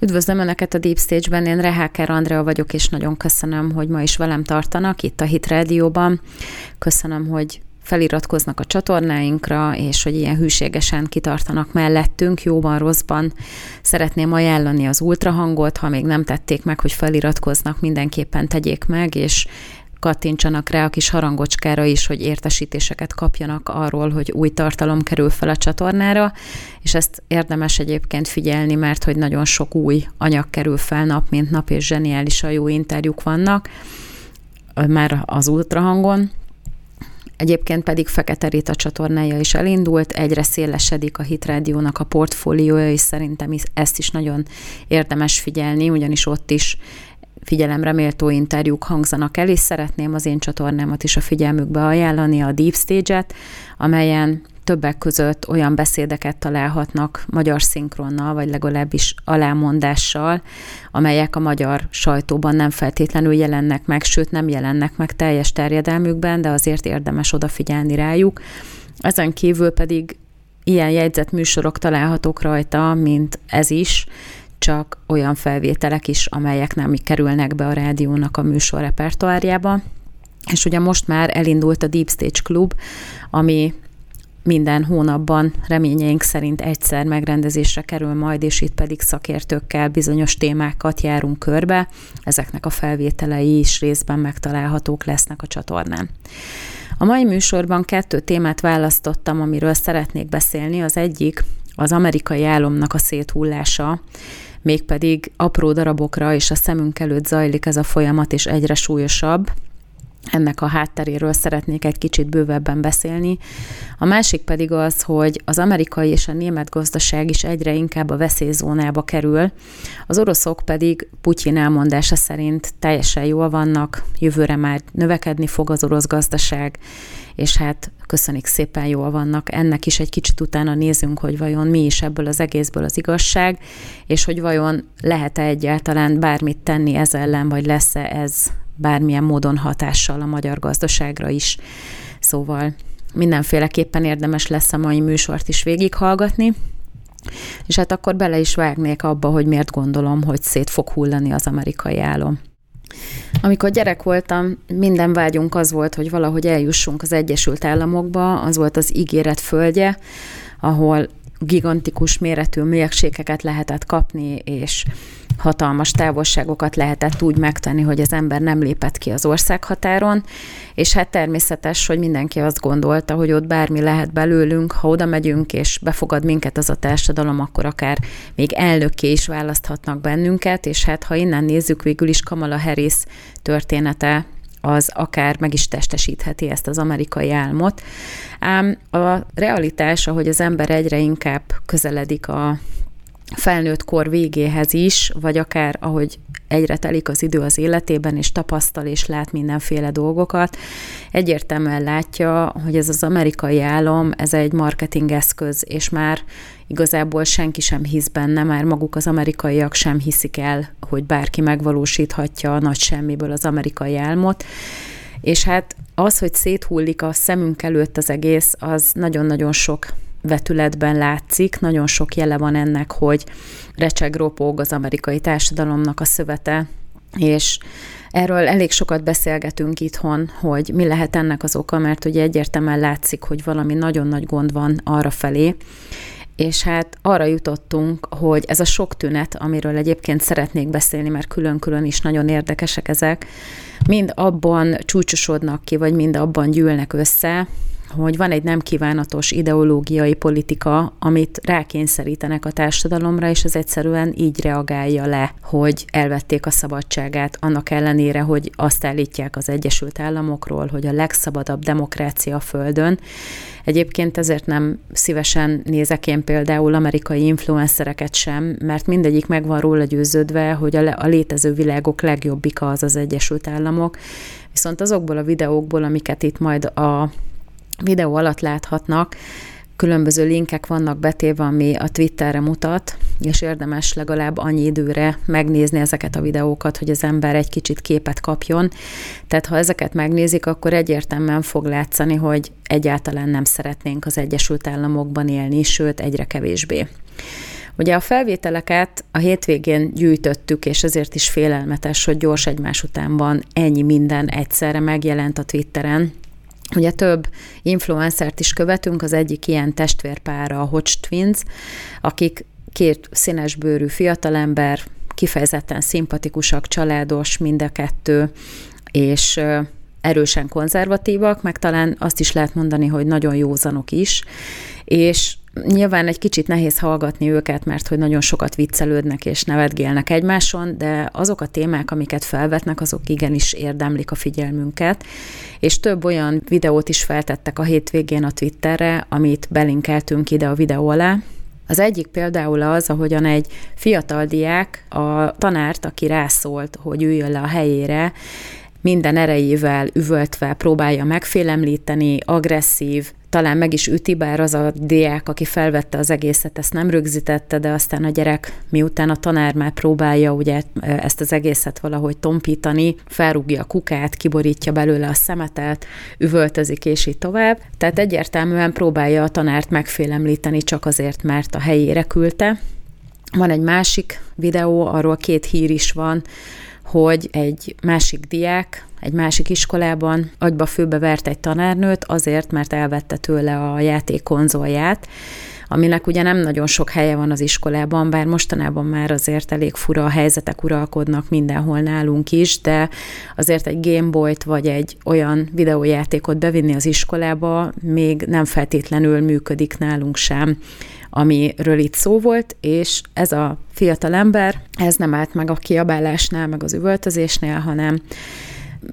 Üdvözlöm Önöket a Deep Stage-ben, én Reháker Andrea vagyok, és nagyon köszönöm, hogy ma is velem tartanak itt a Hit Radio-ban. Köszönöm, hogy feliratkoznak a csatornáinkra, és hogy ilyen hűségesen kitartanak mellettünk, jóban, rosszban. Szeretném ajánlani az ultrahangot, ha még nem tették meg, hogy feliratkoznak, mindenképpen tegyék meg, és kattintsanak rá a kis harangocskára is, hogy értesítéseket kapjanak arról, hogy új tartalom kerül fel a csatornára, és ezt érdemes egyébként figyelni, mert hogy nagyon sok új anyag kerül fel nap, mint nap, és zseniálisan jó interjúk vannak már az ultrahangon, Egyébként pedig Fekete Rita csatornája is elindult, egyre szélesedik a Hit Rádiónak a portfóliója, és szerintem ezt is nagyon érdemes figyelni, ugyanis ott is figyelemre méltó interjúk hangzanak el, és szeretném az én csatornámat is a figyelmükbe ajánlani, a Deep Stage-et, amelyen többek között olyan beszédeket találhatnak magyar szinkronnal, vagy legalábbis alámondással, amelyek a magyar sajtóban nem feltétlenül jelennek meg, sőt nem jelennek meg teljes terjedelmükben, de azért érdemes odafigyelni rájuk. Ezen kívül pedig ilyen jegyzett műsorok találhatók rajta, mint ez is, csak olyan felvételek is, amelyek nem kerülnek be a rádiónak a műsor repertoárjába. És ugye most már elindult a Deep Stage Club, ami minden hónapban reményeink szerint egyszer megrendezésre kerül majd, és itt pedig szakértőkkel bizonyos témákat járunk körbe. Ezeknek a felvételei is részben megtalálhatók lesznek a csatornán. A mai műsorban kettő témát választottam, amiről szeretnék beszélni. Az egyik az amerikai álomnak a széthullása, mégpedig apró darabokra és a szemünk előtt zajlik ez a folyamat, és egyre súlyosabb. Ennek a hátteréről szeretnék egy kicsit bővebben beszélni. A másik pedig az, hogy az amerikai és a német gazdaság is egyre inkább a veszélyzónába kerül, az oroszok pedig Putyin elmondása szerint teljesen jól vannak, jövőre már növekedni fog az orosz gazdaság, és hát köszönik szépen jól vannak. Ennek is egy kicsit utána nézünk, hogy vajon mi is ebből az egészből az igazság, és hogy vajon lehet-e egyáltalán bármit tenni ez ellen, vagy lesz-e ez bármilyen módon hatással a magyar gazdaságra is. Szóval mindenféleképpen érdemes lesz a mai műsort is végighallgatni. És hát akkor bele is vágnék abba, hogy miért gondolom, hogy szét fog hullani az amerikai álom. Amikor gyerek voltam, minden vágyunk az volt, hogy valahogy eljussunk az Egyesült Államokba, az volt az ígéret földje, ahol gigantikus méretű mérsékeket lehetett kapni, és hatalmas távolságokat lehetett úgy megtenni, hogy az ember nem lépett ki az országhatáron, és hát természetes, hogy mindenki azt gondolta, hogy ott bármi lehet belőlünk, ha oda megyünk, és befogad minket az a társadalom, akkor akár még elnökké is választhatnak bennünket, és hát ha innen nézzük, végül is Kamala Harris története az akár meg is testesítheti ezt az amerikai álmot. Ám a realitás, ahogy az ember egyre inkább közeledik a felnőtt kor végéhez is, vagy akár ahogy egyre telik az idő az életében, és tapasztal és lát mindenféle dolgokat, egyértelműen látja, hogy ez az amerikai álom, ez egy marketingeszköz, és már igazából senki sem hisz benne, már maguk az amerikaiak sem hiszik el, hogy bárki megvalósíthatja a nagy semmiből az amerikai álmot, és hát az, hogy széthullik a szemünk előtt az egész, az nagyon-nagyon sok vetületben látszik. Nagyon sok jele van ennek, hogy recseg ropog az amerikai társadalomnak a szövete, és Erről elég sokat beszélgetünk itthon, hogy mi lehet ennek az oka, mert ugye egyértelműen látszik, hogy valami nagyon nagy gond van arra felé, és hát arra jutottunk, hogy ez a sok tünet, amiről egyébként szeretnék beszélni, mert külön-külön is nagyon érdekesek ezek, mind abban csúcsosodnak ki, vagy mind abban gyűlnek össze, hogy van egy nem kívánatos ideológiai politika, amit rákényszerítenek a társadalomra, és ez egyszerűen így reagálja le, hogy elvették a szabadságát, annak ellenére, hogy azt állítják az Egyesült Államokról, hogy a legszabadabb demokrácia a Földön. Egyébként ezért nem szívesen nézek én például amerikai influencereket sem, mert mindegyik meg van róla győződve, hogy a, a létező világok legjobbika az az Egyesült Államok. Viszont azokból a videókból, amiket itt majd a videó alatt láthatnak, különböző linkek vannak betéve, ami a Twitterre mutat, és érdemes legalább annyi időre megnézni ezeket a videókat, hogy az ember egy kicsit képet kapjon. Tehát ha ezeket megnézik, akkor egyértelműen fog látszani, hogy egyáltalán nem szeretnénk az Egyesült Államokban élni, sőt egyre kevésbé. Ugye a felvételeket a hétvégén gyűjtöttük, és ezért is félelmetes, hogy gyors egymás után van ennyi minden egyszerre megjelent a Twitteren. Ugye több influencert is követünk, az egyik ilyen testvérpára a Hodge Twins, akik két színesbőrű fiatalember, kifejezetten szimpatikusak, családos mind a kettő, és erősen konzervatívak, meg talán azt is lehet mondani, hogy nagyon józanok is, és nyilván egy kicsit nehéz hallgatni őket, mert hogy nagyon sokat viccelődnek és nevetgélnek egymáson, de azok a témák, amiket felvetnek, azok igenis érdemlik a figyelmünket, és több olyan videót is feltettek a hétvégén a Twitterre, amit belinkeltünk ide a videó alá, az egyik például az, ahogyan egy fiatal diák a tanárt, aki rászólt, hogy üljön le a helyére, minden erejével üvöltve próbálja megfélemlíteni, agresszív, talán meg is üti, bár az a diák, aki felvette az egészet, ezt nem rögzítette, de aztán a gyerek, miután a tanár már próbálja ugye ezt az egészet valahogy tompítani, felrúgja a kukát, kiborítja belőle a szemetet, üvöltözik, és így tovább. Tehát egyértelműen próbálja a tanárt megfélemlíteni csak azért, mert a helyére küldte. Van egy másik videó, arról két hír is van, hogy egy másik diák egy másik iskolában agyba főbe vert egy tanárnőt azért, mert elvette tőle a játék konzolját, aminek ugye nem nagyon sok helye van az iskolában, bár mostanában már azért elég fura a helyzetek uralkodnak mindenhol nálunk is, de azért egy Gameboy-t vagy egy olyan videójátékot bevinni az iskolába még nem feltétlenül működik nálunk sem amiről itt szó volt, és ez a fiatal ember, ez nem állt meg a kiabálásnál, meg az üvöltözésnél, hanem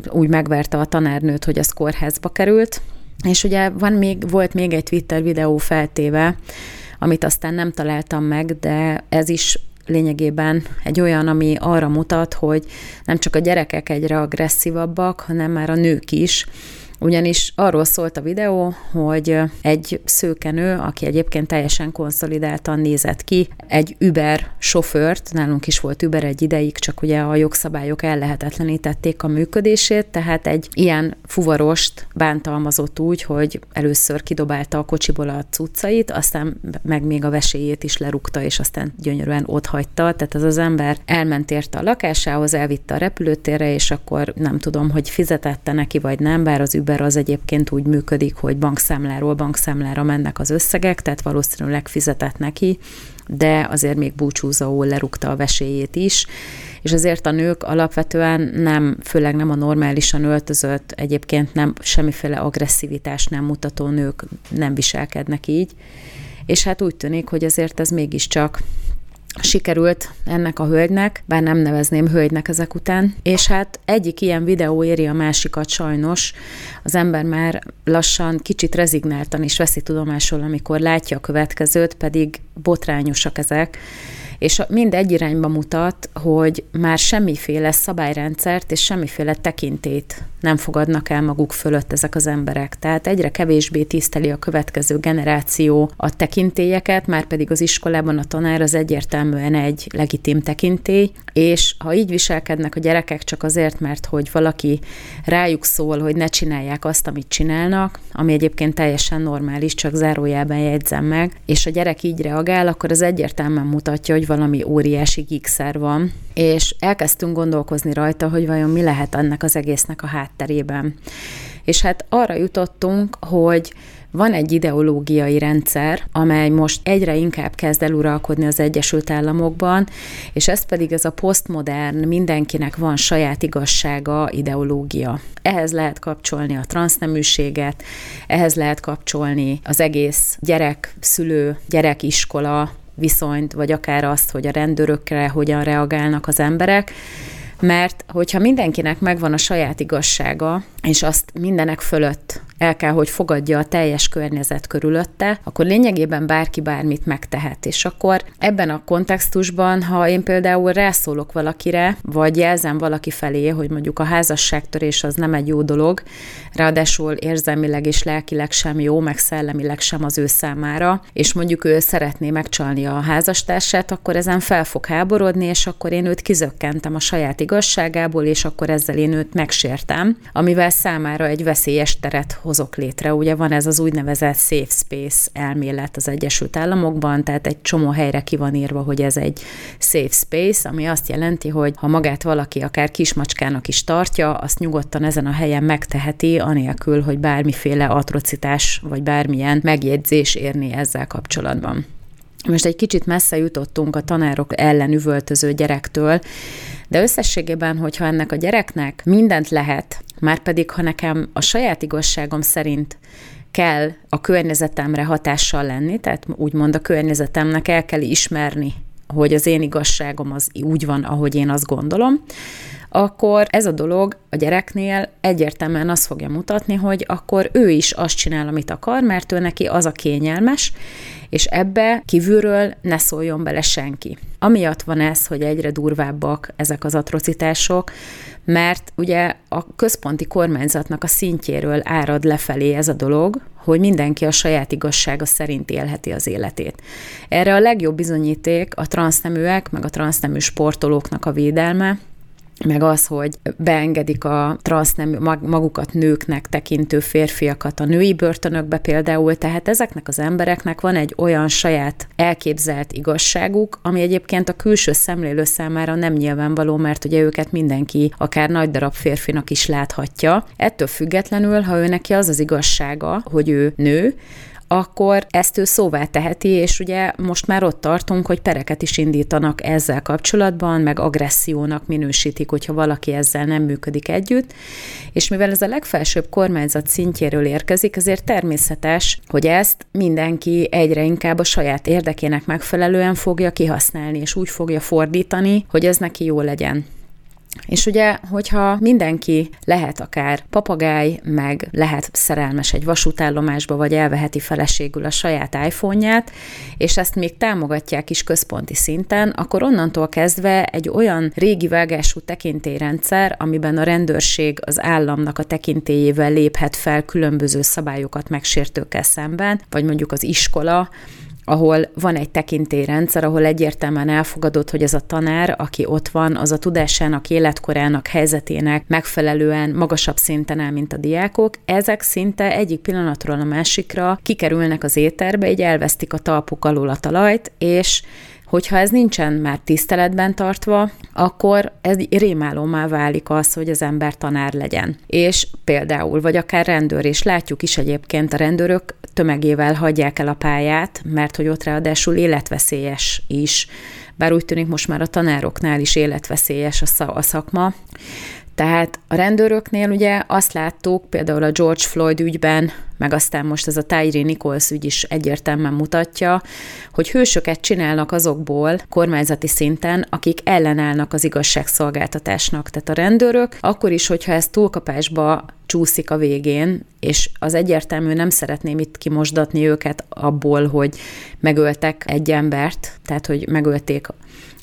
úgy megverte a tanárnőt, hogy az kórházba került, és ugye van még, volt még egy Twitter videó feltéve, amit aztán nem találtam meg, de ez is lényegében egy olyan, ami arra mutat, hogy nem csak a gyerekek egyre agresszívabbak, hanem már a nők is, ugyanis arról szólt a videó, hogy egy szőkenő, aki egyébként teljesen konszolidáltan nézett ki, egy Uber sofőrt, nálunk is volt Uber egy ideig, csak ugye a jogszabályok ellehetetlenítették a működését, tehát egy ilyen fuvarost bántalmazott úgy, hogy először kidobálta a kocsiból a cuccait, aztán meg még a veséjét is lerúgta, és aztán gyönyörűen ott hagyta. Tehát az az ember elment érte a lakásához, elvitte a repülőtérre, és akkor nem tudom, hogy fizetette neki, vagy nem, bár az Uber Uber az egyébként úgy működik, hogy bankszámláról bankszámlára mennek az összegek, tehát valószínűleg fizetett neki, de azért még búcsúzóul lerúgta a veséjét is, és azért a nők alapvetően nem, főleg nem a normálisan öltözött, egyébként nem semmiféle agresszivitást nem mutató nők nem viselkednek így, és hát úgy tűnik, hogy azért ez mégiscsak sikerült ennek a hölgynek, bár nem nevezném hölgynek ezek után, és hát egyik ilyen videó éri a másikat sajnos, az ember már lassan kicsit rezignáltan is veszi tudomásul, amikor látja a következőt, pedig botrányosak ezek, és mind egy irányba mutat, hogy már semmiféle szabályrendszert és semmiféle tekintét nem fogadnak el maguk fölött ezek az emberek. Tehát egyre kevésbé tiszteli a következő generáció a tekintélyeket, már pedig az iskolában a tanár az egyértelműen egy legitim tekintély, és ha így viselkednek a gyerekek csak azért, mert hogy valaki rájuk szól, hogy ne csinálják azt, amit csinálnak, ami egyébként teljesen normális, csak zárójában jegyzem meg, és a gyerek így reagál, akkor az egyértelműen mutatja, hogy valami óriási gigszer van, és elkezdtünk gondolkozni rajta, hogy vajon mi lehet ennek az egésznek a hátterében. És hát arra jutottunk, hogy van egy ideológiai rendszer, amely most egyre inkább kezd eluralkodni az Egyesült Államokban, és ez pedig ez a posztmodern, mindenkinek van saját igazsága ideológia. Ehhez lehet kapcsolni a transzneműséget, ehhez lehet kapcsolni az egész gyerek-szülő, gyerek-iskola viszonyt, vagy akár azt, hogy a rendőrökre hogyan reagálnak az emberek, mert hogyha mindenkinek megvan a saját igazsága, és azt mindenek fölött el kell, hogy fogadja a teljes környezet körülötte, akkor lényegében bárki bármit megtehet. És akkor ebben a kontextusban, ha én például rászólok valakire, vagy jelzem valaki felé, hogy mondjuk a házasságtörés az nem egy jó dolog, ráadásul érzelmileg és lelkileg sem jó, meg szellemileg sem az ő számára, és mondjuk ő szeretné megcsalni a házastársát, akkor ezen fel fog háborodni, és akkor én őt kizökkentem a saját igazságából, és akkor ezzel én őt megsértem, amivel számára egy veszélyes teret hozok létre. Ugye van ez az úgynevezett safe space elmélet az Egyesült Államokban, tehát egy csomó helyre ki van írva, hogy ez egy safe space, ami azt jelenti, hogy ha magát valaki akár kismacskának is tartja, azt nyugodtan ezen a helyen megteheti, anélkül, hogy bármiféle atrocitás vagy bármilyen megjegyzés érni ezzel kapcsolatban. Most egy kicsit messze jutottunk a tanárok ellen üvöltöző gyerektől, de összességében, hogyha ennek a gyereknek mindent lehet, már pedig ha nekem a saját igazságom szerint kell a környezetemre hatással lenni, tehát úgymond a környezetemnek el kell ismerni, hogy az én igazságom az úgy van, ahogy én azt gondolom, akkor ez a dolog a gyereknél egyértelműen azt fogja mutatni, hogy akkor ő is azt csinál, amit akar, mert ő neki az a kényelmes, és ebbe kívülről ne szóljon bele senki. Amiatt van ez, hogy egyre durvábbak ezek az atrocitások, mert ugye a központi kormányzatnak a szintjéről árad lefelé ez a dolog, hogy mindenki a saját igazsága szerint élheti az életét. Erre a legjobb bizonyíték a transzneműek, meg a transznemű sportolóknak a védelme, meg az, hogy beengedik a transznemű magukat nőknek tekintő férfiakat a női börtönökbe például, tehát ezeknek az embereknek van egy olyan saját elképzelt igazságuk, ami egyébként a külső szemlélő számára nem nyilvánvaló, mert ugye őket mindenki, akár nagy darab férfinak is láthatja. Ettől függetlenül, ha ő neki az az igazsága, hogy ő nő, akkor ezt ő szóvá teheti, és ugye most már ott tartunk, hogy pereket is indítanak ezzel kapcsolatban, meg agressziónak minősítik, hogyha valaki ezzel nem működik együtt, és mivel ez a legfelsőbb kormányzat szintjéről érkezik, ezért természetes, hogy ezt mindenki egyre inkább a saját érdekének megfelelően fogja kihasználni, és úgy fogja fordítani, hogy ez neki jó legyen. És ugye, hogyha mindenki lehet akár papagáj, meg lehet szerelmes egy vasútállomásba, vagy elveheti feleségül a saját iPhone-ját, és ezt még támogatják is központi szinten, akkor onnantól kezdve egy olyan régi vágású tekintélyrendszer, amiben a rendőrség az államnak a tekintélyével léphet fel különböző szabályokat megsértőkkel szemben, vagy mondjuk az iskola, ahol van egy tekintélyrendszer, ahol egyértelműen elfogadott, hogy ez a tanár, aki ott van, az a tudásának, életkorának, helyzetének megfelelően magasabb szinten áll, mint a diákok. Ezek szinte egyik pillanatról a másikra kikerülnek az éterbe, így elvesztik a talpuk alól a talajt, és Hogyha ez nincsen már tiszteletben tartva, akkor ez rémálomá válik az, hogy az ember tanár legyen. És például, vagy akár rendőr, és látjuk is egyébként a rendőrök tömegével hagyják el a pályát, mert hogy ott ráadásul életveszélyes is, bár úgy tűnik most már a tanároknál is életveszélyes a szakma. Tehát a rendőröknél ugye azt láttuk, például a George Floyd ügyben, meg aztán most ez a Tyree Nichols ügy is egyértelműen mutatja, hogy hősöket csinálnak azokból kormányzati szinten, akik ellenállnak az igazságszolgáltatásnak. Tehát a rendőrök akkor is, hogyha ez túlkapásba csúszik a végén, és az egyértelmű nem szeretném itt kimosdatni őket abból, hogy megöltek egy embert, tehát hogy megölték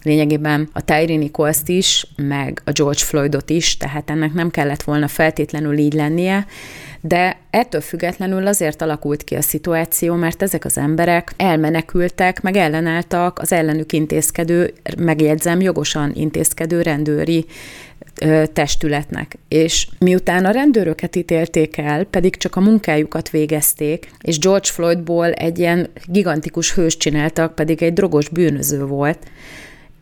lényegében a Tyree nichols is, meg a George Floydot is, tehát ennek nem kellett volna feltétlenül így lennie, de ettől függetlenül azért alakult ki a szituáció, mert ezek az emberek elmenekültek, meg ellenálltak az ellenük intézkedő, megjegyzem, jogosan intézkedő rendőri testületnek. És miután a rendőröket ítélték el, pedig csak a munkájukat végezték, és George Floydból egy ilyen gigantikus hős csináltak, pedig egy drogos bűnöző volt,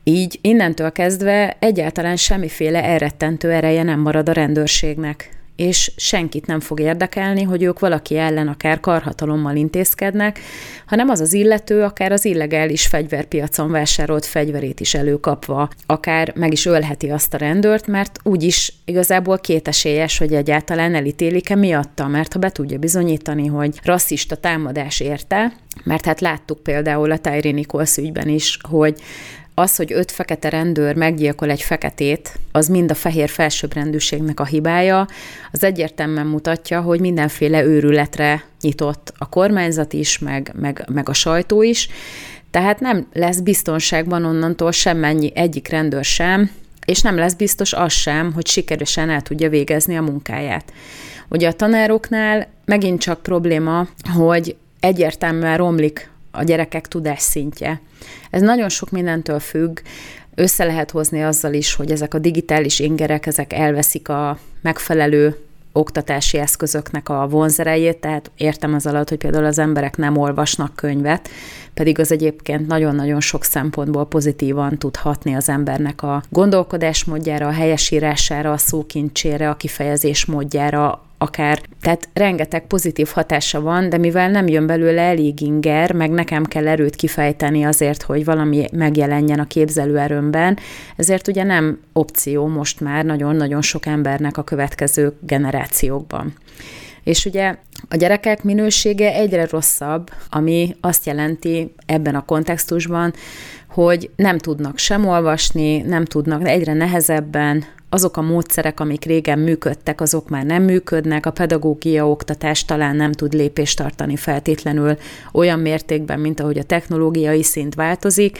így innentől kezdve egyáltalán semmiféle elrettentő ereje nem marad a rendőrségnek és senkit nem fog érdekelni, hogy ők valaki ellen akár karhatalommal intézkednek, hanem az az illető akár az illegális fegyverpiacon vásárolt fegyverét is előkapva, akár meg is ölheti azt a rendőrt, mert úgyis igazából kétesélyes, hogy egyáltalán elítélik-e miatta, mert ha be tudja bizonyítani, hogy rasszista támadás érte, mert hát láttuk például a Tyree Nichols ügyben is, hogy az, hogy öt fekete rendőr meggyilkol egy feketét, az mind a fehér felsőbbrendűségnek a hibája, az egyértelműen mutatja, hogy mindenféle őrületre nyitott a kormányzat is, meg, meg, meg a sajtó is, tehát nem lesz biztonságban onnantól semmennyi egyik rendőr sem, és nem lesz biztos az sem, hogy sikeresen el tudja végezni a munkáját. Ugye a tanároknál megint csak probléma, hogy egyértelműen romlik a gyerekek tudásszintje. Ez nagyon sok mindentől függ, össze lehet hozni azzal is, hogy ezek a digitális ingerek, ezek elveszik a megfelelő oktatási eszközöknek a vonzerejét, tehát értem az alatt, hogy például az emberek nem olvasnak könyvet, pedig az egyébként nagyon-nagyon sok szempontból pozitívan tud hatni az embernek a gondolkodásmódjára, a helyesírására, a szókincsére, a kifejezés módjára, akár, tehát rengeteg pozitív hatása van, de mivel nem jön belőle elég inger, meg nekem kell erőt kifejteni azért, hogy valami megjelenjen a képzelőerőmben, ezért ugye nem opció most már nagyon-nagyon sok embernek a következő generációkban. És ugye a gyerekek minősége egyre rosszabb, ami azt jelenti ebben a kontextusban, hogy nem tudnak sem olvasni, nem tudnak egyre nehezebben, azok a módszerek, amik régen működtek, azok már nem működnek, a pedagógia oktatás talán nem tud lépést tartani feltétlenül olyan mértékben, mint ahogy a technológiai szint változik.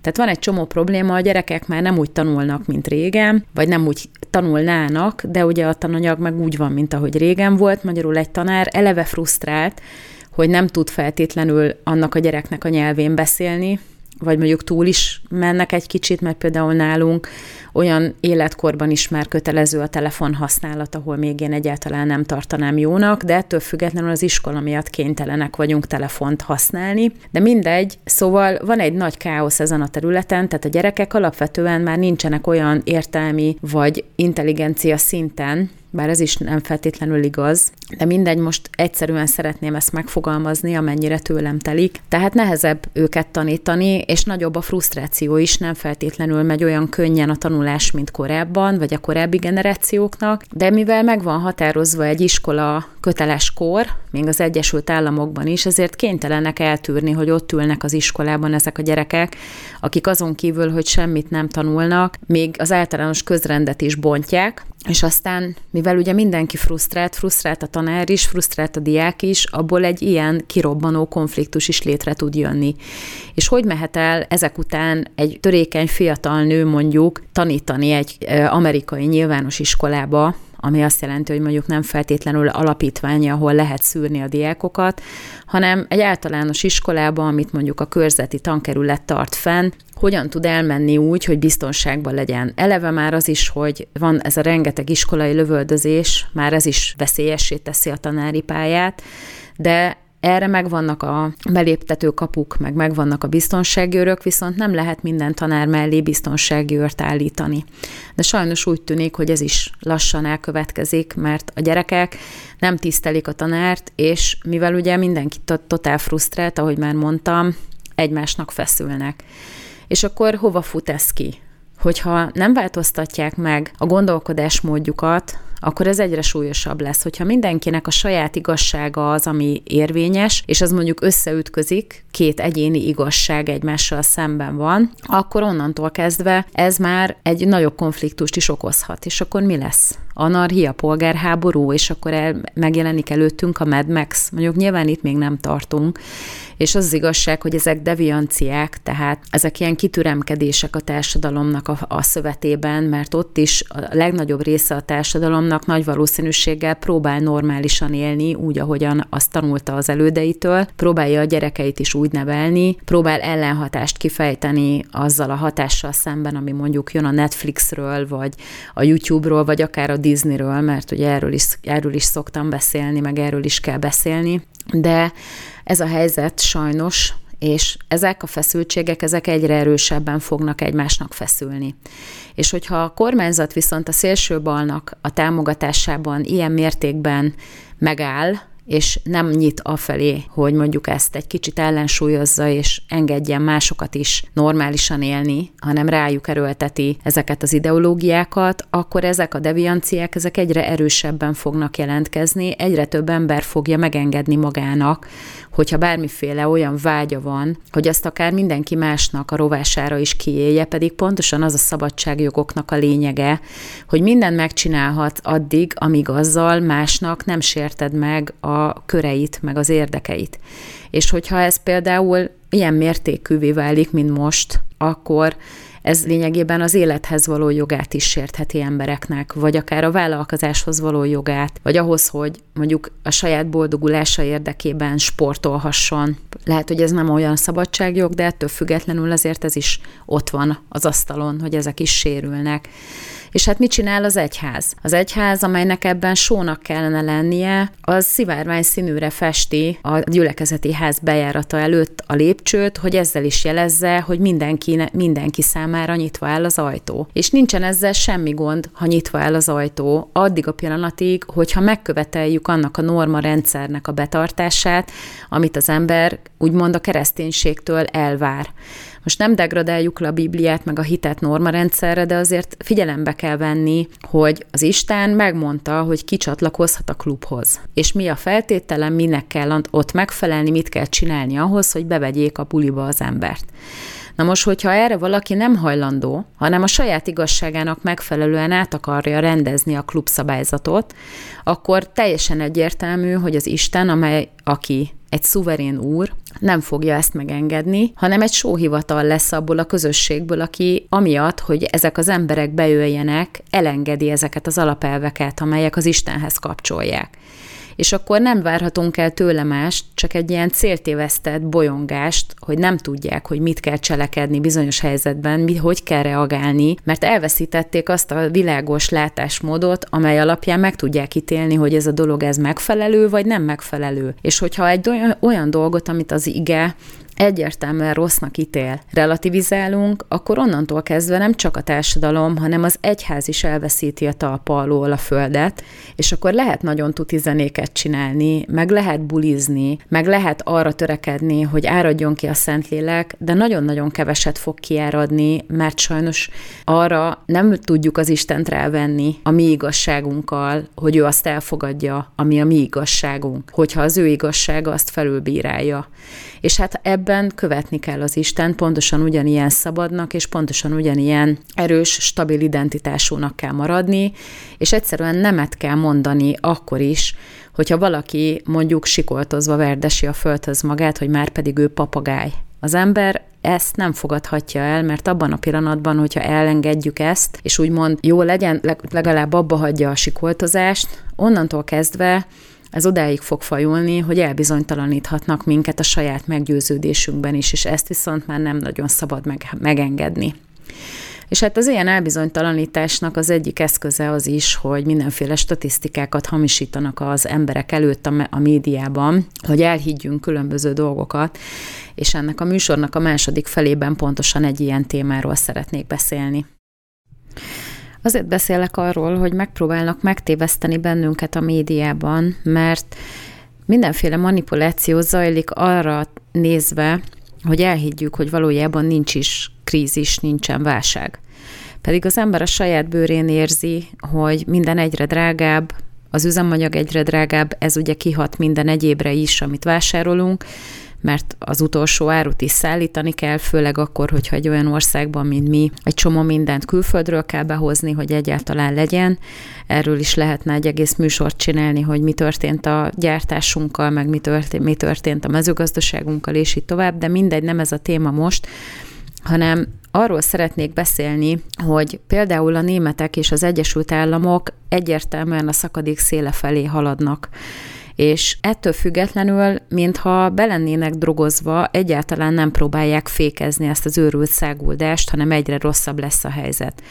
Tehát van egy csomó probléma, a gyerekek már nem úgy tanulnak, mint régen, vagy nem úgy tanulnának, de ugye a tananyag meg úgy van, mint ahogy régen volt, magyarul egy tanár eleve frusztrált, hogy nem tud feltétlenül annak a gyereknek a nyelvén beszélni, vagy mondjuk túl is mennek egy kicsit, mert például nálunk olyan életkorban is már kötelező a telefon használat, ahol még én egyáltalán nem tartanám jónak, de ettől függetlenül az iskola miatt kénytelenek vagyunk telefont használni. De mindegy, szóval van egy nagy káosz ezen a területen, tehát a gyerekek alapvetően már nincsenek olyan értelmi vagy intelligencia szinten, bár ez is nem feltétlenül igaz, de mindegy, most egyszerűen szeretném ezt megfogalmazni, amennyire tőlem telik. Tehát nehezebb őket tanítani, és nagyobb a frusztráció is, nem feltétlenül megy olyan könnyen a tanulás, mint korábban, vagy a korábbi generációknak, de mivel meg van határozva egy iskola köteles kor, még az Egyesült Államokban is, ezért kénytelenek eltűrni, hogy ott ülnek az iskolában ezek a gyerekek, akik azon kívül, hogy semmit nem tanulnak, még az általános közrendet is bontják, és aztán, mivel ugye mindenki frusztrált, frusztrált a tanár is, frusztrált a diák is, abból egy ilyen kirobbanó konfliktus is létre tud jönni. És hogy mehet el ezek után egy törékeny fiatal nő mondjuk tanítani egy amerikai nyilvános iskolába, ami azt jelenti, hogy mondjuk nem feltétlenül alapítványa, ahol lehet szűrni a diákokat, hanem egy általános iskolába, amit mondjuk a körzeti tankerület tart fenn, hogyan tud elmenni úgy, hogy biztonságban legyen. Eleve már az is, hogy van ez a rengeteg iskolai lövöldözés, már ez is veszélyessé teszi a tanári pályát, de erre megvannak a beléptető kapuk, meg megvannak a biztonsági őrök, viszont nem lehet minden tanár mellé biztonsági őrt állítani. De sajnos úgy tűnik, hogy ez is lassan elkövetkezik, mert a gyerekek nem tisztelik a tanárt, és mivel ugye mindenki totál frusztrált, ahogy már mondtam, egymásnak feszülnek. És akkor hova fut ez ki? Hogyha nem változtatják meg a gondolkodásmódjukat, akkor ez egyre súlyosabb lesz. Hogyha mindenkinek a saját igazsága az, ami érvényes, és az mondjuk összeütközik, két egyéni igazság egymással szemben van, akkor onnantól kezdve ez már egy nagyobb konfliktust is okozhat. És akkor mi lesz? Anarchia, polgárháború, és akkor el, megjelenik előttünk a Mad Max. Mondjuk nyilván itt még nem tartunk, és az, az igazság, hogy ezek devianciák, tehát ezek ilyen kitüremkedések a társadalomnak a, a szövetében, mert ott is a legnagyobb része a társadalomnak nagy valószínűséggel próbál normálisan élni, úgy, ahogyan azt tanulta az elődeitől, próbálja a gyerekeit is úgy nevelni, próbál ellenhatást kifejteni azzal a hatással szemben, ami mondjuk jön a Netflixről, vagy a YouTube-ról, vagy akár a Disneyről, mert ugye erről is, erről is szoktam beszélni, meg erről is kell beszélni, de ez a helyzet sajnos, és ezek a feszültségek, ezek egyre erősebben fognak egymásnak feszülni. És hogyha a kormányzat viszont a szélső balnak a támogatásában ilyen mértékben megáll, és nem nyit afelé, hogy mondjuk ezt egy kicsit ellensúlyozza, és engedjen másokat is normálisan élni, hanem rájuk erőlteti ezeket az ideológiákat, akkor ezek a devianciák, ezek egyre erősebben fognak jelentkezni, egyre több ember fogja megengedni magának, hogyha bármiféle olyan vágya van, hogy ezt akár mindenki másnak a rovására is kiélje, pedig pontosan az a szabadságjogoknak a lényege, hogy minden megcsinálhat addig, amíg azzal másnak nem sérted meg a köreit, meg az érdekeit. És hogyha ez például ilyen mértékűvé válik, mint most, akkor ez lényegében az élethez való jogát is sértheti embereknek, vagy akár a vállalkozáshoz való jogát, vagy ahhoz, hogy mondjuk a saját boldogulása érdekében sportolhasson. Lehet, hogy ez nem olyan szabadságjog, de ettől függetlenül azért ez is ott van az asztalon, hogy ezek is sérülnek. És hát mit csinál az egyház? Az egyház, amelynek ebben sónak kellene lennie, az szivárvány színűre festi a gyülekezeti ház bejárata előtt a lépcsőt, hogy ezzel is jelezze, hogy mindenki, mindenki számára nyitva áll az ajtó. És nincsen ezzel semmi gond, ha nyitva áll az ajtó, addig a pillanatig, hogyha megköveteljük annak a norma rendszernek a betartását, amit az ember úgymond a kereszténységtől elvár. Most nem degradáljuk le a Bibliát, meg a hitet normarendszerre, de azért figyelembe kell venni, hogy az Isten megmondta, hogy ki csatlakozhat a klubhoz. És mi a feltételem, minek kell ott megfelelni, mit kell csinálni ahhoz, hogy bevegyék a buliba az embert. Na most, hogyha erre valaki nem hajlandó, hanem a saját igazságának megfelelően át akarja rendezni a klubszabályzatot, akkor teljesen egyértelmű, hogy az Isten, amely aki egy szuverén úr nem fogja ezt megengedni, hanem egy sóhivatal lesz abból a közösségből, aki amiatt, hogy ezek az emberek bejöjjenek, elengedi ezeket az alapelveket, amelyek az Istenhez kapcsolják és akkor nem várhatunk el tőle mást, csak egy ilyen céltévesztett bolyongást, hogy nem tudják, hogy mit kell cselekedni bizonyos helyzetben, mi, hogy kell reagálni, mert elveszítették azt a világos látásmódot, amely alapján meg tudják ítélni, hogy ez a dolog ez megfelelő, vagy nem megfelelő. És hogyha egy olyan, olyan dolgot, amit az ige egyértelműen rossznak ítél, relativizálunk, akkor onnantól kezdve nem csak a társadalom, hanem az egyház is elveszíti a talpa alól a földet, és akkor lehet nagyon tuti zenéket csinálni, meg lehet bulizni, meg lehet arra törekedni, hogy áradjon ki a Szentlélek, de nagyon-nagyon keveset fog kiáradni, mert sajnos arra nem tudjuk az Istent rávenni a mi igazságunkkal, hogy ő azt elfogadja, ami a mi igazságunk, hogyha az ő igazsága azt felülbírálja. És hát ebben követni kell az Isten, pontosan ugyanilyen szabadnak, és pontosan ugyanilyen erős, stabil identitásúnak kell maradni, és egyszerűen nemet kell mondani akkor is, hogyha valaki mondjuk sikoltozva verdesi a földhöz magát, hogy már pedig ő papagáj. Az ember ezt nem fogadhatja el, mert abban a pillanatban, hogyha elengedjük ezt, és úgymond jó legyen, legalább abba hagyja a sikoltozást, onnantól kezdve ez odáig fog fajulni, hogy elbizonytalaníthatnak minket a saját meggyőződésünkben is, és ezt viszont már nem nagyon szabad meg, megengedni. És hát az ilyen elbizonytalanításnak az egyik eszköze az is, hogy mindenféle statisztikákat hamisítanak az emberek előtt a, a médiában, hogy elhiggyünk különböző dolgokat, és ennek a műsornak a második felében pontosan egy ilyen témáról szeretnék beszélni. Azért beszélek arról, hogy megpróbálnak megtéveszteni bennünket a médiában, mert mindenféle manipuláció zajlik arra nézve, hogy elhiggyük, hogy valójában nincs is krízis, nincsen válság. Pedig az ember a saját bőrén érzi, hogy minden egyre drágább, az üzemanyag egyre drágább, ez ugye kihat minden egyébre is, amit vásárolunk, mert az utolsó árut is szállítani kell, főleg akkor, hogyha egy olyan országban, mint mi, egy csomó mindent külföldről kell behozni, hogy egyáltalán legyen. Erről is lehetne egy egész műsort csinálni, hogy mi történt a gyártásunkkal, meg mi történt, mi történt a mezőgazdaságunkkal, és így tovább, de mindegy, nem ez a téma most, hanem arról szeretnék beszélni, hogy például a németek és az Egyesült Államok egyértelműen a szakadék széle felé haladnak és ettől függetlenül, mintha belennének drogozva, egyáltalán nem próbálják fékezni ezt az őrült száguldást, hanem egyre rosszabb lesz a helyzet.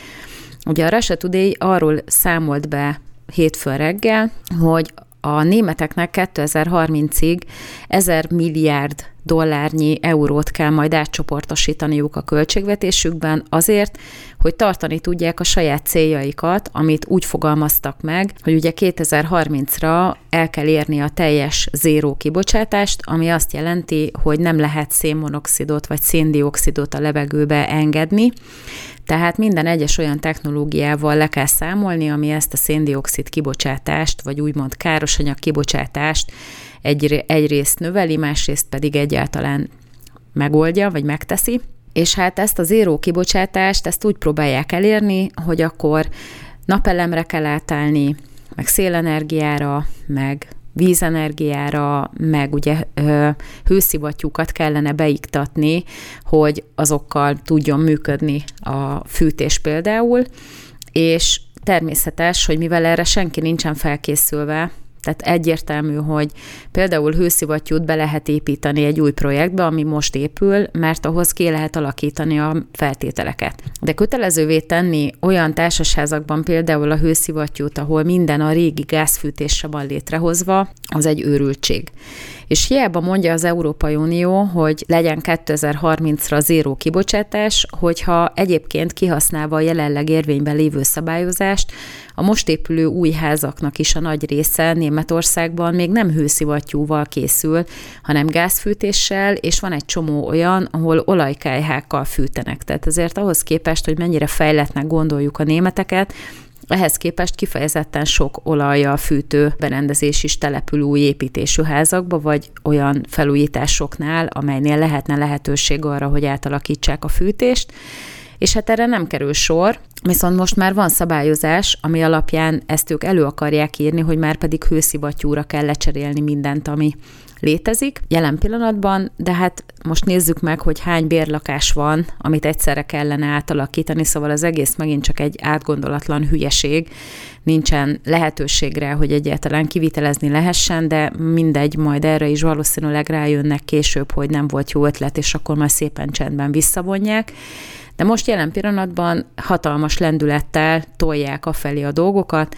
Ugye a Russia Today arról számolt be hétfőn reggel, hogy a németeknek 2030-ig 1000 milliárd dollárnyi eurót kell majd átcsoportosítaniuk a költségvetésükben azért, hogy tartani tudják a saját céljaikat, amit úgy fogalmaztak meg, hogy ugye 2030-ra el kell érni a teljes zéró kibocsátást, ami azt jelenti, hogy nem lehet szénmonoxidot vagy széndiokszidot a levegőbe engedni, tehát minden egyes olyan technológiával le kell számolni, ami ezt a széndiokszid kibocsátást, vagy úgymond károsanyag kibocsátást egy, egyrészt növeli, másrészt pedig egyáltalán megoldja, vagy megteszi. És hát ezt a zéró kibocsátást, ezt úgy próbálják elérni, hogy akkor napelemre kell átállni, meg szélenergiára, meg vízenergiára, meg ugye hőszivattyúkat kellene beiktatni, hogy azokkal tudjon működni a fűtés például, és természetes, hogy mivel erre senki nincsen felkészülve, Tehát egyértelmű, hogy például hőszivattyút be lehet építeni egy új projektbe, ami most épül, mert ahhoz ki lehet alakítani a feltételeket. De kötelezővé tenni olyan társasházakban például a hőszivattyút, ahol minden a régi gázfűtésre van létrehozva, az egy őrültség. És hiába mondja az Európai Unió, hogy legyen 2030-ra zéró kibocsátás, hogyha egyébként kihasználva a jelenleg érvényben lévő szabályozást, a most épülő új házaknak is a nagy része Németországban még nem hőszivattyúval készül, hanem gázfűtéssel, és van egy csomó olyan, ahol olajkájhákkal fűtenek. Tehát ezért ahhoz képest, hogy mennyire fejletnek gondoljuk a németeket, ehhez képest kifejezetten sok olajjal fűtő berendezés is települ új építésű házakba, vagy olyan felújításoknál, amelynél lehetne lehetőség arra, hogy átalakítsák a fűtést, és hát erre nem kerül sor, viszont most már van szabályozás, ami alapján ezt ők elő akarják írni, hogy már pedig hőszivattyúra kell lecserélni mindent, ami létezik jelen pillanatban, de hát most nézzük meg, hogy hány bérlakás van, amit egyszerre kellene átalakítani, szóval az egész megint csak egy átgondolatlan hülyeség, nincsen lehetőségre, hogy egyáltalán kivitelezni lehessen, de mindegy, majd erre is valószínűleg rájönnek később, hogy nem volt jó ötlet, és akkor már szépen csendben visszavonják. De most jelen pillanatban hatalmas lendülettel tolják afelé a dolgokat,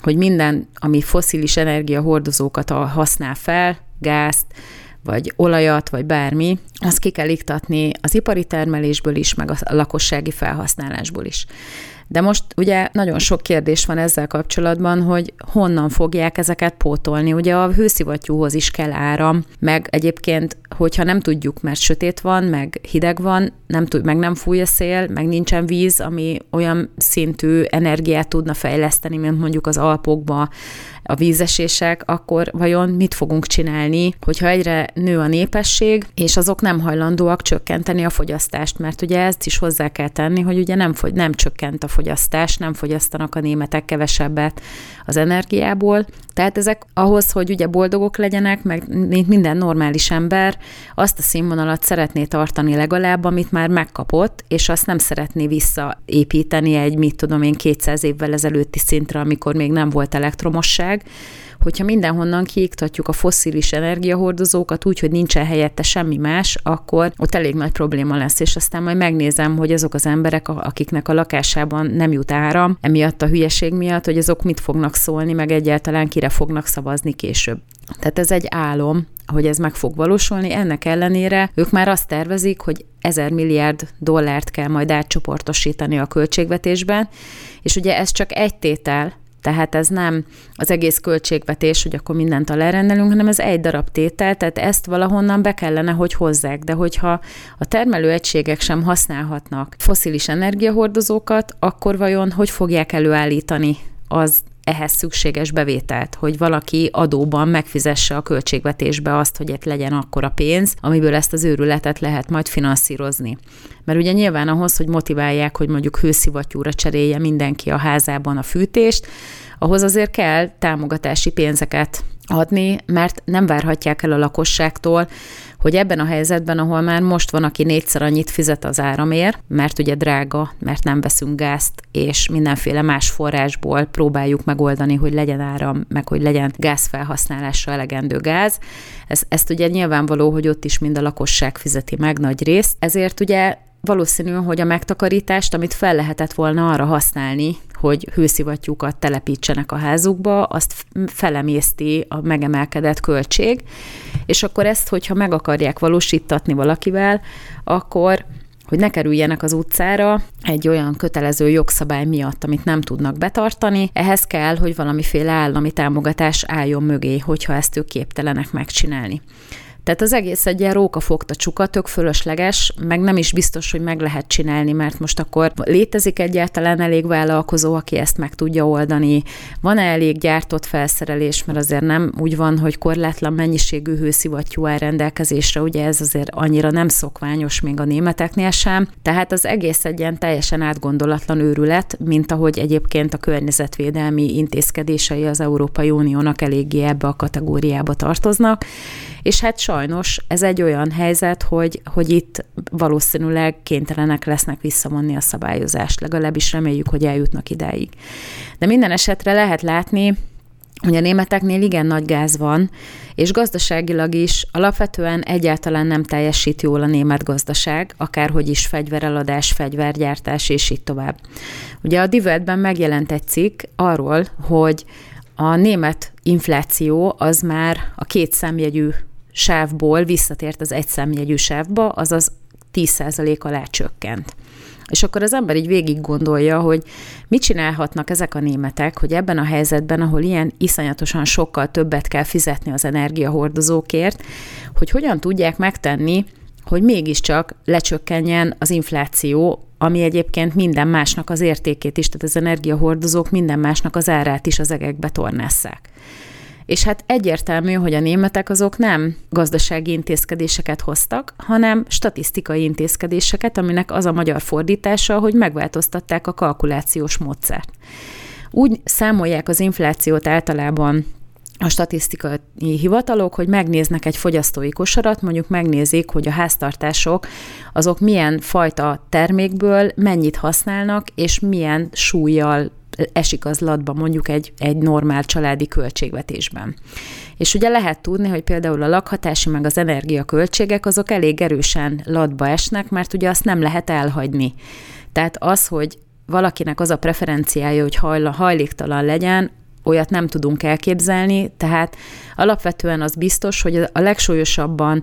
hogy minden, ami foszilis energiahordozókat használ fel, gázt, vagy olajat, vagy bármi, azt ki kell iktatni az ipari termelésből is, meg a lakossági felhasználásból is. De most ugye nagyon sok kérdés van ezzel kapcsolatban, hogy honnan fogják ezeket pótolni. Ugye a hőszivattyúhoz is kell áram, meg egyébként, hogyha nem tudjuk, mert sötét van, meg hideg van, nem tud, meg nem fúj a szél, meg nincsen víz, ami olyan szintű energiát tudna fejleszteni, mint mondjuk az Alpokba a vízesések, akkor vajon mit fogunk csinálni, hogyha egyre nő a népesség, és azok nem hajlandóak csökkenteni a fogyasztást, mert ugye ezt is hozzá kell tenni, hogy ugye nem, fogy, nem csökkent a fogyasztás, nem fogyasztanak a németek kevesebbet az energiából. Tehát ezek ahhoz, hogy ugye boldogok legyenek, meg mint minden normális ember, azt a színvonalat szeretné tartani legalább, amit már megkapott, és azt nem szeretné visszaépíteni egy, mit tudom én, 200 évvel ezelőtti szintre, amikor még nem volt elektromosság, hogyha mindenhonnan kiiktatjuk a fosszilis energiahordozókat úgy, hogy nincsen helyette semmi más, akkor ott elég nagy probléma lesz, és aztán majd megnézem, hogy azok az emberek, akiknek a lakásában nem jut áram, emiatt a hülyeség miatt, hogy azok mit fognak szólni, meg egyáltalán kire fognak szavazni később. Tehát ez egy álom, hogy ez meg fog valósulni, ennek ellenére ők már azt tervezik, hogy ezer milliárd dollárt kell majd átcsoportosítani a költségvetésben, és ugye ez csak egy tétel, tehát ez nem az egész költségvetés, hogy akkor mindent alárendelünk, hanem ez egy darab tétel, tehát ezt valahonnan be kellene, hogy hozzák. De hogyha a termelőegységek sem használhatnak foszilis energiahordozókat, akkor vajon hogy fogják előállítani az ehhez szükséges bevételt, hogy valaki adóban megfizesse a költségvetésbe azt, hogy itt legyen akkora pénz, amiből ezt az őrületet lehet majd finanszírozni. Mert ugye nyilván ahhoz, hogy motiválják, hogy mondjuk hőszivattyúra cserélje mindenki a házában a fűtést, ahhoz azért kell támogatási pénzeket adni, mert nem várhatják el a lakosságtól, hogy ebben a helyzetben, ahol már most van, aki négyszer annyit fizet az áramért, mert ugye drága, mert nem veszünk gázt, és mindenféle más forrásból próbáljuk megoldani, hogy legyen áram, meg hogy legyen gázfelhasználásra elegendő gáz. Ez, ezt ugye nyilvánvaló, hogy ott is mind a lakosság fizeti meg nagy részt. Ezért ugye valószínű, hogy a megtakarítást, amit fel lehetett volna arra használni, hogy hőszivattyúkat telepítsenek a házukba, azt felemészti a megemelkedett költség, és akkor ezt, hogyha meg akarják valósítatni valakivel, akkor hogy ne kerüljenek az utcára egy olyan kötelező jogszabály miatt, amit nem tudnak betartani. Ehhez kell, hogy valamiféle állami támogatás álljon mögé, hogyha ezt ők képtelenek megcsinálni. Tehát az egész egy ilyen róka fogta csuka, tök fölösleges, meg nem is biztos, hogy meg lehet csinálni, mert most akkor létezik egyáltalán elég vállalkozó, aki ezt meg tudja oldani, van-e elég gyártott felszerelés, mert azért nem úgy van, hogy korlátlan mennyiségű hőszivattyú áll rendelkezésre, ugye ez azért annyira nem szokványos még a németeknél sem. Tehát az egész egy ilyen teljesen átgondolatlan őrület, mint ahogy egyébként a környezetvédelmi intézkedései az Európai Uniónak eléggé ebbe a kategóriába tartoznak, és hát sajnos ez egy olyan helyzet, hogy, hogy itt valószínűleg kénytelenek lesznek visszavonni a szabályozást, legalábbis reméljük, hogy eljutnak idáig. De minden esetre lehet látni, hogy a németeknél igen nagy gáz van, és gazdaságilag is alapvetően egyáltalán nem teljesít jól a német gazdaság, akárhogy is fegyvereladás, fegyvergyártás, és így tovább. Ugye a Diveltben megjelent egy cikk arról, hogy a német infláció az már a két számjegyű sávból visszatért az egy számjegyű sávba, azaz 10% alá csökkent. És akkor az ember így végig gondolja, hogy mit csinálhatnak ezek a németek, hogy ebben a helyzetben, ahol ilyen iszonyatosan sokkal többet kell fizetni az energiahordozókért, hogy hogyan tudják megtenni, hogy mégiscsak lecsökkenjen az infláció, ami egyébként minden másnak az értékét is, tehát az energiahordozók minden másnak az árát is az egekbe tornásszák. És hát egyértelmű, hogy a németek azok nem gazdasági intézkedéseket hoztak, hanem statisztikai intézkedéseket, aminek az a magyar fordítása, hogy megváltoztatták a kalkulációs módszert. Úgy számolják az inflációt általában a statisztikai hivatalok, hogy megnéznek egy fogyasztói kosarat, mondjuk megnézik, hogy a háztartások azok milyen fajta termékből mennyit használnak, és milyen súlyjal esik az latba mondjuk egy, egy normál családi költségvetésben. És ugye lehet tudni, hogy például a lakhatási meg az energiaköltségek azok elég erősen latba esnek, mert ugye azt nem lehet elhagyni. Tehát az, hogy valakinek az a preferenciája, hogy hajla, hajléktalan legyen, olyat nem tudunk elképzelni, tehát alapvetően az biztos, hogy a legsúlyosabban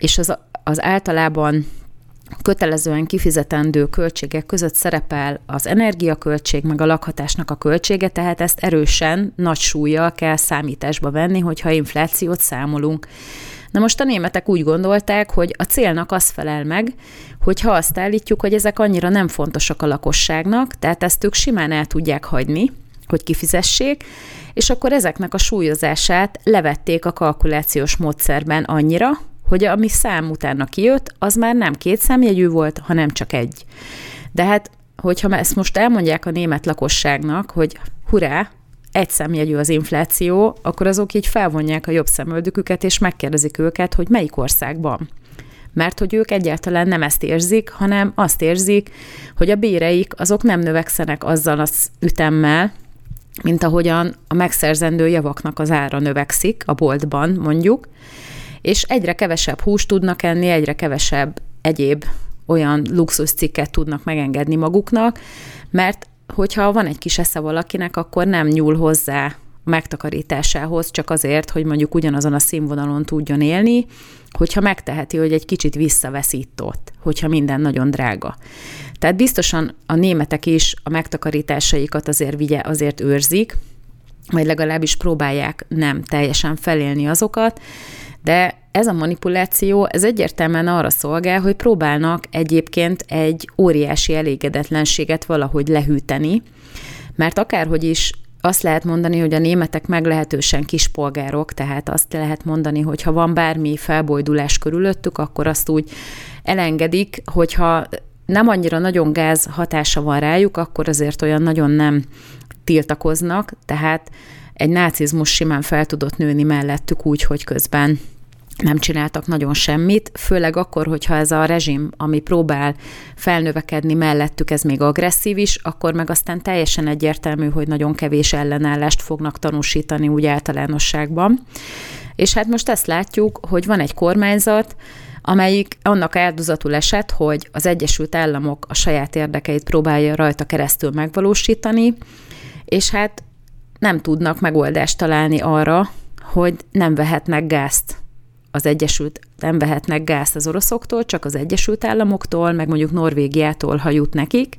és az, az általában kötelezően kifizetendő költségek között szerepel az energiaköltség, meg a lakhatásnak a költsége, tehát ezt erősen, nagy súlyjal kell számításba venni, hogyha inflációt számolunk. Na most a németek úgy gondolták, hogy a célnak az felel meg, hogyha azt állítjuk, hogy ezek annyira nem fontosak a lakosságnak, tehát ezt ők simán el tudják hagyni, hogy kifizessék, és akkor ezeknek a súlyozását levették a kalkulációs módszerben annyira, hogy ami szám utána kijött, az már nem két számjegyű volt, hanem csak egy. De hát, hogyha ezt most elmondják a német lakosságnak, hogy hurrá, egy számjegyű az infláció, akkor azok így felvonják a jobb szemöldüküket, és megkérdezik őket, hogy melyik országban. Mert hogy ők egyáltalán nem ezt érzik, hanem azt érzik, hogy a béreik azok nem növekszenek azzal az ütemmel, mint ahogyan a megszerzendő javaknak az ára növekszik a boltban, mondjuk, és egyre kevesebb húst tudnak enni, egyre kevesebb egyéb olyan luxuscikket tudnak megengedni maguknak, mert hogyha van egy kis esze valakinek, akkor nem nyúl hozzá megtakarításához, csak azért, hogy mondjuk ugyanazon a színvonalon tudjon élni, hogyha megteheti, hogy egy kicsit visszaveszított, hogyha minden nagyon drága. Tehát biztosan a németek is a megtakarításaikat azért vigye, azért őrzik, vagy legalábbis próbálják nem teljesen felélni azokat, de ez a manipuláció, ez egyértelműen arra szolgál, hogy próbálnak egyébként egy óriási elégedetlenséget valahogy lehűteni, mert akárhogy is azt lehet mondani, hogy a németek meglehetősen kispolgárok, tehát azt lehet mondani, hogy ha van bármi felbojdulás körülöttük, akkor azt úgy elengedik, hogyha nem annyira nagyon gáz hatása van rájuk, akkor azért olyan nagyon nem tiltakoznak, tehát egy nácizmus simán fel tudott nőni mellettük úgy, hogy közben nem csináltak nagyon semmit, főleg akkor, hogyha ez a rezsim, ami próbál felnövekedni mellettük, ez még agresszív is, akkor meg aztán teljesen egyértelmű, hogy nagyon kevés ellenállást fognak tanúsítani úgy általánosságban. És hát most ezt látjuk, hogy van egy kormányzat, amelyik annak áldozatul esett, hogy az Egyesült Államok a saját érdekeit próbálja rajta keresztül megvalósítani, és hát nem tudnak megoldást találni arra, hogy nem vehetnek gázt az Egyesült, nem vehetnek gázt az oroszoktól, csak az Egyesült Államoktól, meg mondjuk Norvégiától, ha jut nekik,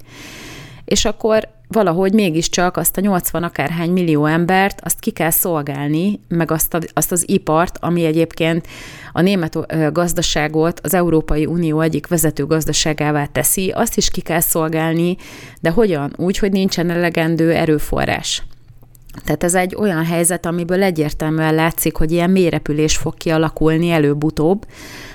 és akkor valahogy mégiscsak azt a 80 akárhány millió embert, azt ki kell szolgálni, meg azt, a, azt az ipart, ami egyébként a német gazdaságot az Európai Unió egyik vezető gazdaságává teszi, azt is ki kell szolgálni, de hogyan? Úgy, hogy nincsen elegendő erőforrás. Tehát ez egy olyan helyzet, amiből egyértelműen látszik, hogy ilyen mélyrepülés fog kialakulni előbb-utóbb,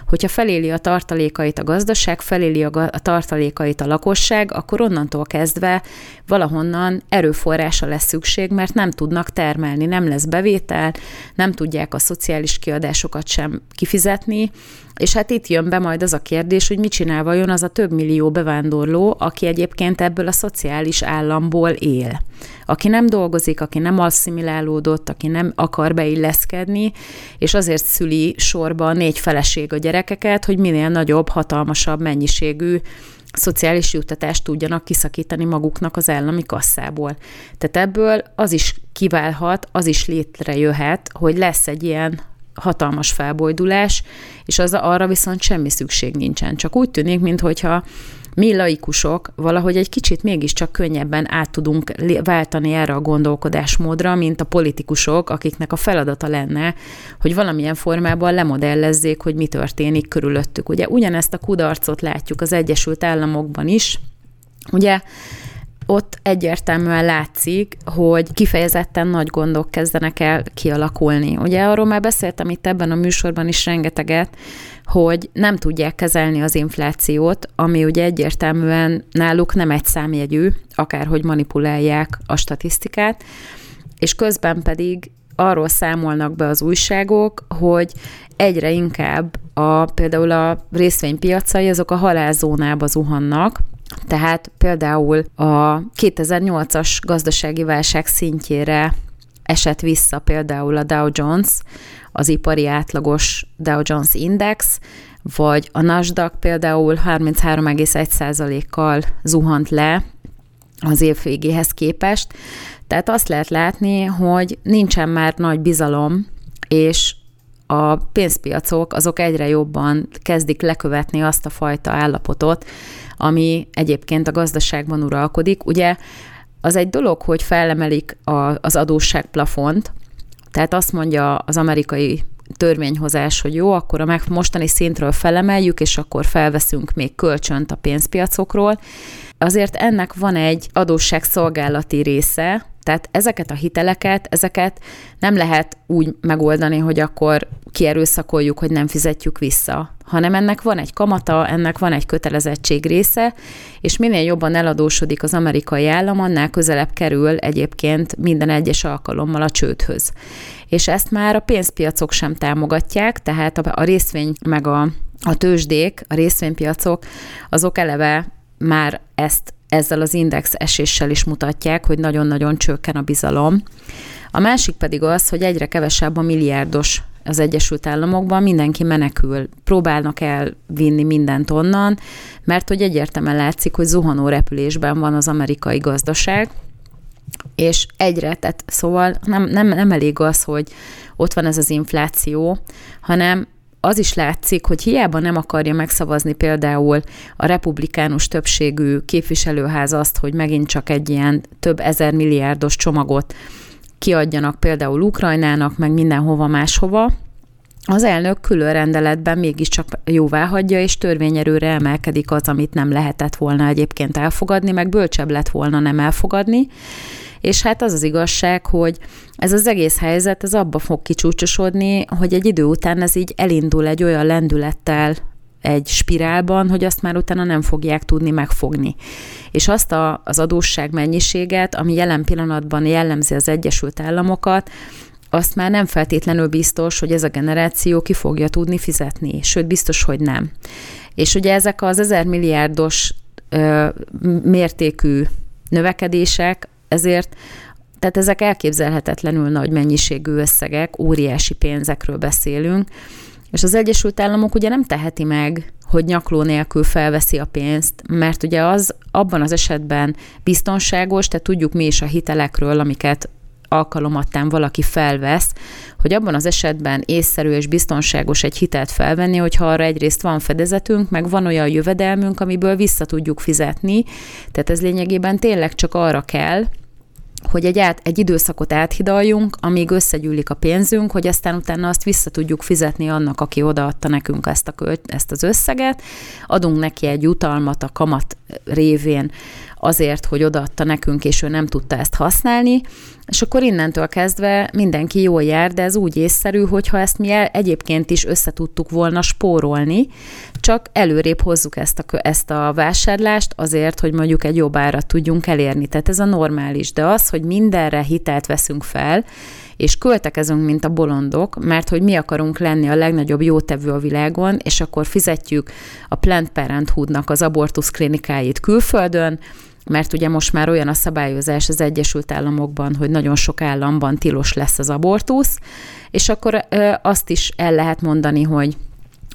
hogyha feléli a tartalékait a gazdaság, feléli a, a tartalékait a lakosság, akkor onnantól kezdve valahonnan erőforrása lesz szükség, mert nem tudnak termelni, nem lesz bevétel, nem tudják a szociális kiadásokat sem kifizetni, És hát itt jön be majd az a kérdés, hogy mit csinál vajon az a több millió bevándorló, aki egyébként ebből a szociális államból él. Aki nem dolgozik, aki nem asszimilálódott, aki nem akar beilleszkedni, és azért szüli sorba négy feleség a gyerekeket, hogy minél nagyobb, hatalmasabb mennyiségű szociális juttatást tudjanak kiszakítani maguknak az állami kasszából. Tehát ebből az is kiválhat, az is létrejöhet, hogy lesz egy ilyen hatalmas felbojdulás, és az arra viszont semmi szükség nincsen. Csak úgy tűnik, mintha mi laikusok valahogy egy kicsit mégiscsak könnyebben át tudunk váltani erre a gondolkodásmódra, mint a politikusok, akiknek a feladata lenne, hogy valamilyen formában lemodellezzék, hogy mi történik körülöttük. Ugye ugyanezt a kudarcot látjuk az Egyesült Államokban is, Ugye ott egyértelműen látszik, hogy kifejezetten nagy gondok kezdenek el kialakulni. Ugye arról már beszéltem itt ebben a műsorban is rengeteget, hogy nem tudják kezelni az inflációt, ami ugye egyértelműen náluk nem egy számjegyű, akárhogy manipulálják a statisztikát, és közben pedig arról számolnak be az újságok, hogy egyre inkább a, például a részvénypiacai azok a halálzónába zuhannak, tehát például a 2008-as gazdasági válság szintjére esett vissza például a Dow Jones, az ipari átlagos Dow Jones Index, vagy a Nasdaq például 33,1%-kal zuhant le az év végéhez képest. Tehát azt lehet látni, hogy nincsen már nagy bizalom, és a pénzpiacok azok egyre jobban kezdik lekövetni azt a fajta állapotot, ami egyébként a gazdaságban uralkodik. Ugye az egy dolog, hogy fellemelik a, az adósságplafont, tehát azt mondja az amerikai törvényhozás, hogy jó, akkor a mostani szintről felemeljük, és akkor felveszünk még kölcsönt a pénzpiacokról. Azért ennek van egy adósságszolgálati része, tehát ezeket a hiteleket, ezeket nem lehet úgy megoldani, hogy akkor kierőszakoljuk, hogy nem fizetjük vissza, hanem ennek van egy kamata, ennek van egy kötelezettség része, és minél jobban eladósodik az amerikai állam, annál közelebb kerül egyébként minden egyes alkalommal a csődhöz. És ezt már a pénzpiacok sem támogatják, tehát a részvény meg a, a tőzsdék, a részvénypiacok, azok eleve már ezt ezzel az index eséssel is mutatják, hogy nagyon-nagyon csökken a bizalom. A másik pedig az, hogy egyre kevesebb a milliárdos az Egyesült Államokban, mindenki menekül, próbálnak elvinni mindent onnan, mert hogy egyértelműen látszik, hogy zuhanó repülésben van az amerikai gazdaság, és egyre, tehát szóval nem, nem, nem elég az, hogy ott van ez az infláció, hanem az is látszik, hogy hiába nem akarja megszavazni például a republikánus többségű képviselőház azt, hogy megint csak egy ilyen több ezer milliárdos csomagot kiadjanak például Ukrajnának, meg mindenhova máshova, az elnök külön rendeletben mégiscsak jóvá hagyja, és törvényerőre emelkedik az, amit nem lehetett volna egyébként elfogadni, meg bölcsebb lett volna nem elfogadni. És hát az az igazság, hogy ez az egész helyzet, ez abba fog kicsúcsosodni, hogy egy idő után ez így elindul egy olyan lendülettel egy spirálban, hogy azt már utána nem fogják tudni megfogni. És azt a, az adósság mennyiséget, ami jelen pillanatban jellemzi az Egyesült Államokat, azt már nem feltétlenül biztos, hogy ez a generáció ki fogja tudni fizetni, sőt biztos, hogy nem. És ugye ezek az ezer milliárdos ö, mértékű növekedések, ezért tehát ezek elképzelhetetlenül nagy mennyiségű összegek, óriási pénzekről beszélünk, és az Egyesült Államok ugye nem teheti meg, hogy nyakló nélkül felveszi a pénzt, mert ugye az abban az esetben biztonságos, tehát tudjuk mi is a hitelekről, amiket alkalomattán valaki felvesz, hogy abban az esetben észszerű és biztonságos egy hitelt felvenni, hogyha arra egyrészt van fedezetünk, meg van olyan jövedelmünk, amiből vissza tudjuk fizetni. Tehát ez lényegében tényleg csak arra kell, hogy egy, át, egy időszakot áthidaljunk, amíg összegyűlik a pénzünk, hogy aztán utána azt vissza tudjuk fizetni annak, aki odaadta nekünk ezt, a költ, ezt az összeget, adunk neki egy utalmat a kamat révén azért, hogy odaadta nekünk, és ő nem tudta ezt használni, és akkor innentől kezdve mindenki jól jár, de ez úgy észszerű, hogyha ezt mi egyébként is össze tudtuk volna spórolni, csak előrébb hozzuk ezt a, ezt a vásárlást azért, hogy mondjuk egy jobb árat tudjunk elérni. Tehát ez a normális. De az, hogy mindenre hitelt veszünk fel, és költekezünk, mint a bolondok, mert hogy mi akarunk lenni a legnagyobb jótevő a világon, és akkor fizetjük a Planned Parenthoodnak az abortusz klinikáit külföldön, mert ugye most már olyan a szabályozás az Egyesült Államokban, hogy nagyon sok államban tilos lesz az abortusz, és akkor azt is el lehet mondani, hogy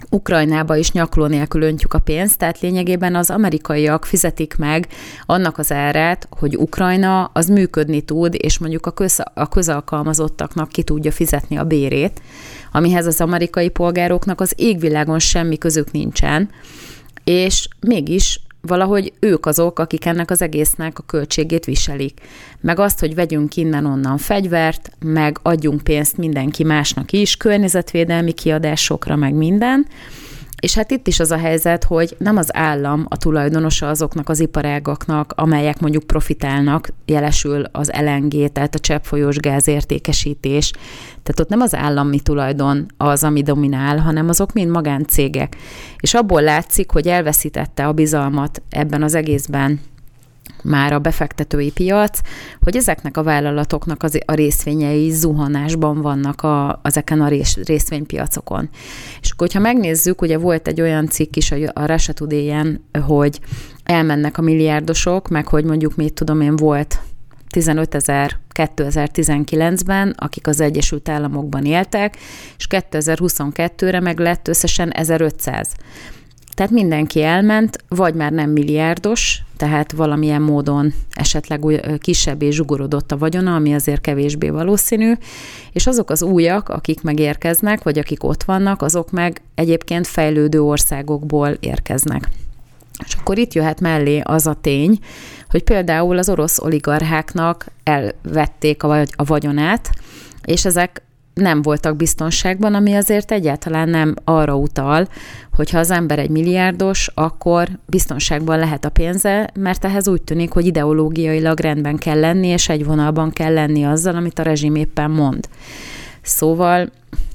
Ukrajnába is nyakló nélkül öntjük a pénzt, tehát lényegében az amerikaiak fizetik meg annak az árát, hogy Ukrajna az működni tud, és mondjuk a, köz, a közalkalmazottaknak ki tudja fizetni a bérét, amihez az amerikai polgároknak az égvilágon semmi közük nincsen, és mégis valahogy ők azok, akik ennek az egésznek a költségét viselik. Meg azt, hogy vegyünk innen-onnan fegyvert, meg adjunk pénzt mindenki másnak is, környezetvédelmi kiadásokra, meg minden, és hát itt is az a helyzet, hogy nem az állam a tulajdonosa azoknak az iparágaknak, amelyek mondjuk profitálnak, jelesül az LNG, tehát a cseppfolyós gázértékesítés. Tehát ott nem az állami tulajdon az, ami dominál, hanem azok mind magáncégek. És abból látszik, hogy elveszítette a bizalmat ebben az egészben már a befektetői piac, hogy ezeknek a vállalatoknak az, a részvényei zuhanásban vannak a, ezeken a rés, részvénypiacokon. És akkor, hogyha megnézzük, ugye volt egy olyan cikk is a, a Russia today hogy elmennek a milliárdosok, meg hogy mondjuk mit tudom én volt 15 ezer 2019-ben, akik az Egyesült Államokban éltek, és 2022-re meg lett összesen 1500. Tehát mindenki elment, vagy már nem milliárdos, tehát valamilyen módon esetleg új, kisebb és zsugorodott a vagyona, ami azért kevésbé valószínű, és azok az újak, akik megérkeznek, vagy akik ott vannak, azok meg egyébként fejlődő országokból érkeznek. És akkor itt jöhet mellé az a tény, hogy például az orosz oligarcháknak elvették a, a vagyonát, és ezek nem voltak biztonságban, ami azért egyáltalán nem arra utal, hogy ha az ember egy milliárdos, akkor biztonságban lehet a pénze, mert ehhez úgy tűnik, hogy ideológiailag rendben kell lenni, és egy vonalban kell lenni azzal, amit a rezsim éppen mond. Szóval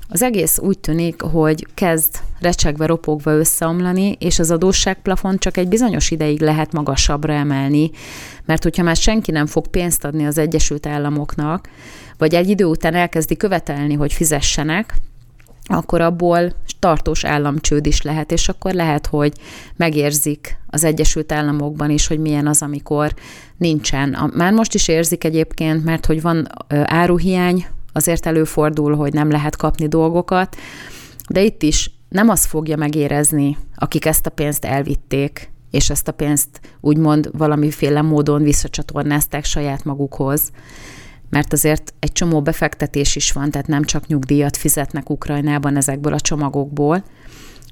az egész úgy tűnik, hogy kezd recsegve, ropogva összeomlani, és az adósságplafon csak egy bizonyos ideig lehet magasabbra emelni, mert hogyha már senki nem fog pénzt adni az Egyesült Államoknak, vagy egy idő után elkezdi követelni, hogy fizessenek, akkor abból tartós államcsőd is lehet, és akkor lehet, hogy megérzik az Egyesült Államokban is, hogy milyen az, amikor nincsen. Már most is érzik egyébként, mert hogy van áruhiány, azért előfordul, hogy nem lehet kapni dolgokat, de itt is nem az fogja megérezni, akik ezt a pénzt elvitték, és ezt a pénzt úgymond valamiféle módon visszacsatornázták saját magukhoz, mert azért egy csomó befektetés is van, tehát nem csak nyugdíjat fizetnek Ukrajnában ezekből a csomagokból,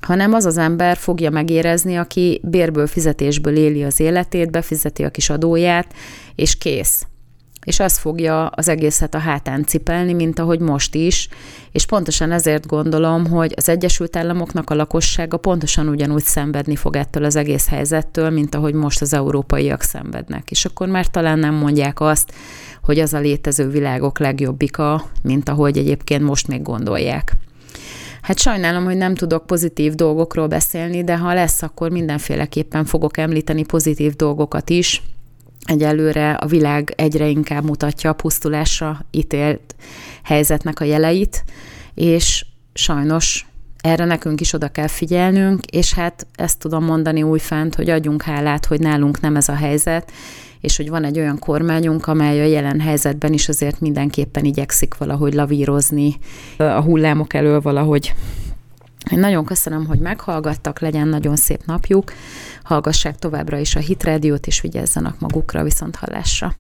hanem az az ember fogja megérezni, aki bérből, fizetésből éli az életét, befizeti a kis adóját, és kész és az fogja az egészet a hátán cipelni, mint ahogy most is, és pontosan ezért gondolom, hogy az Egyesült Államoknak a lakossága pontosan ugyanúgy szenvedni fog ettől az egész helyzettől, mint ahogy most az európaiak szenvednek. És akkor már talán nem mondják azt, hogy az a létező világok legjobbika, mint ahogy egyébként most még gondolják. Hát sajnálom, hogy nem tudok pozitív dolgokról beszélni, de ha lesz, akkor mindenféleképpen fogok említeni pozitív dolgokat is, egyelőre a világ egyre inkább mutatja a pusztulásra ítélt helyzetnek a jeleit, és sajnos erre nekünk is oda kell figyelnünk, és hát ezt tudom mondani újfent, hogy adjunk hálát, hogy nálunk nem ez a helyzet, és hogy van egy olyan kormányunk, amely a jelen helyzetben is azért mindenképpen igyekszik valahogy lavírozni a hullámok elől valahogy. Én nagyon köszönöm, hogy meghallgattak, legyen nagyon szép napjuk, hallgassák továbbra is a Hit Rádiót, és vigyázzanak magukra viszont hallásra.